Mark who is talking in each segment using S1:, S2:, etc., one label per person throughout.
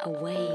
S1: away.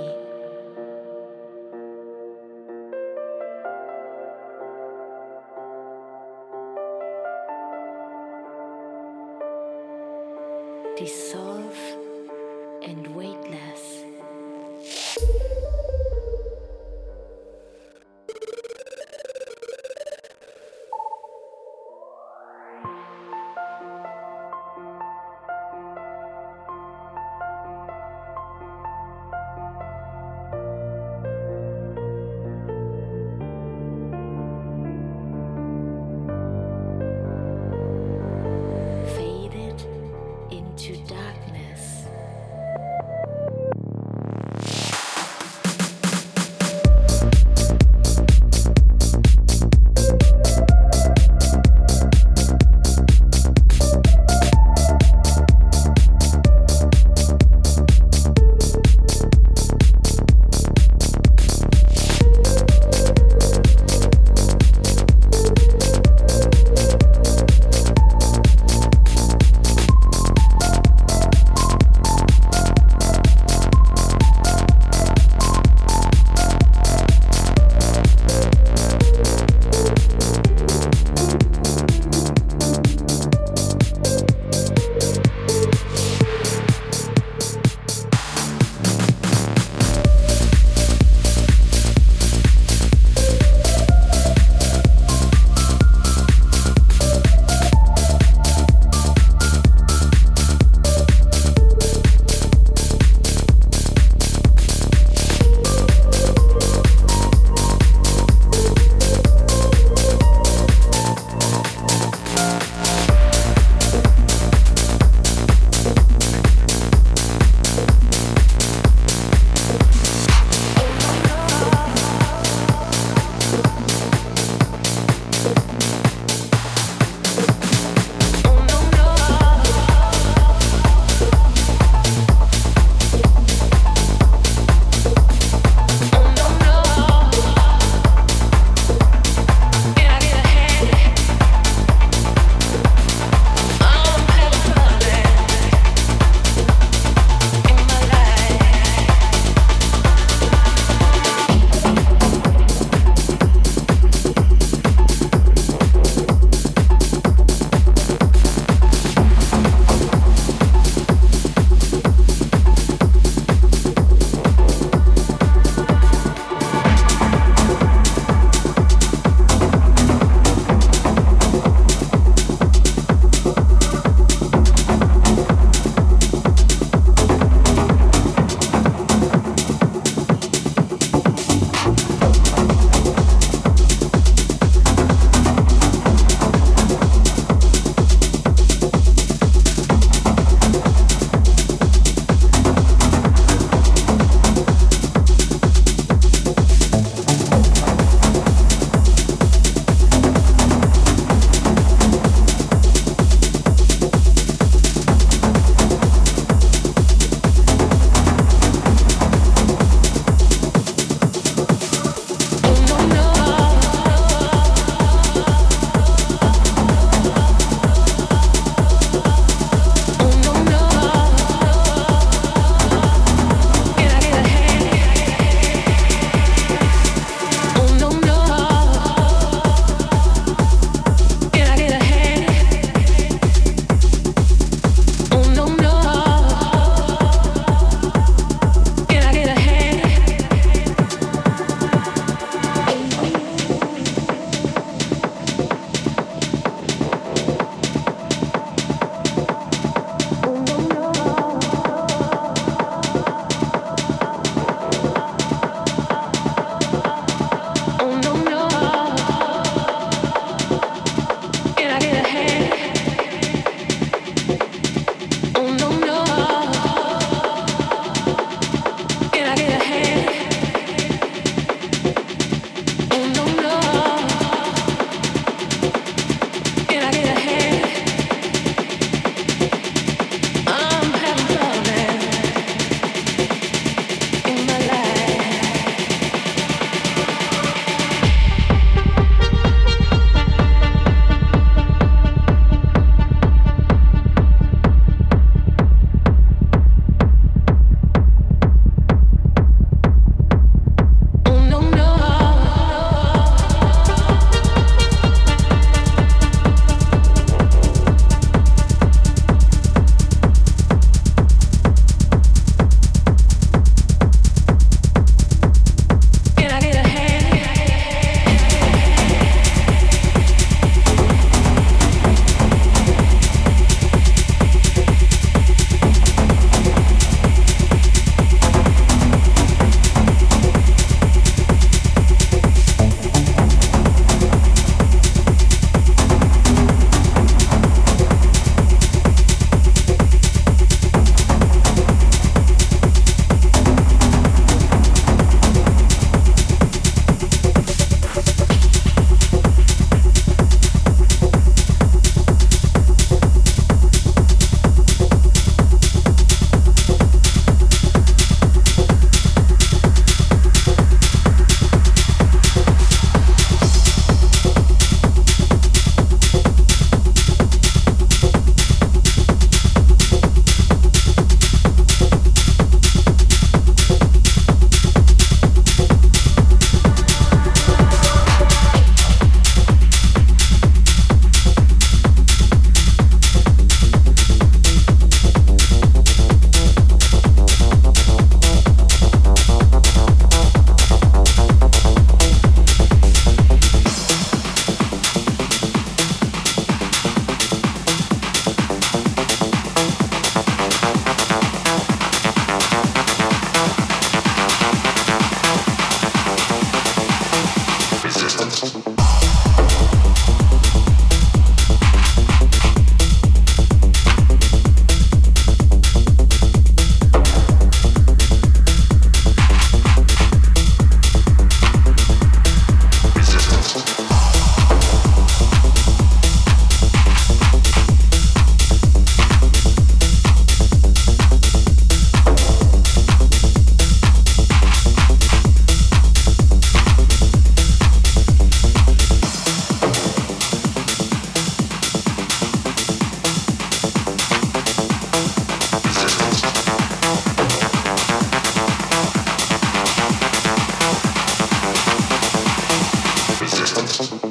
S2: something.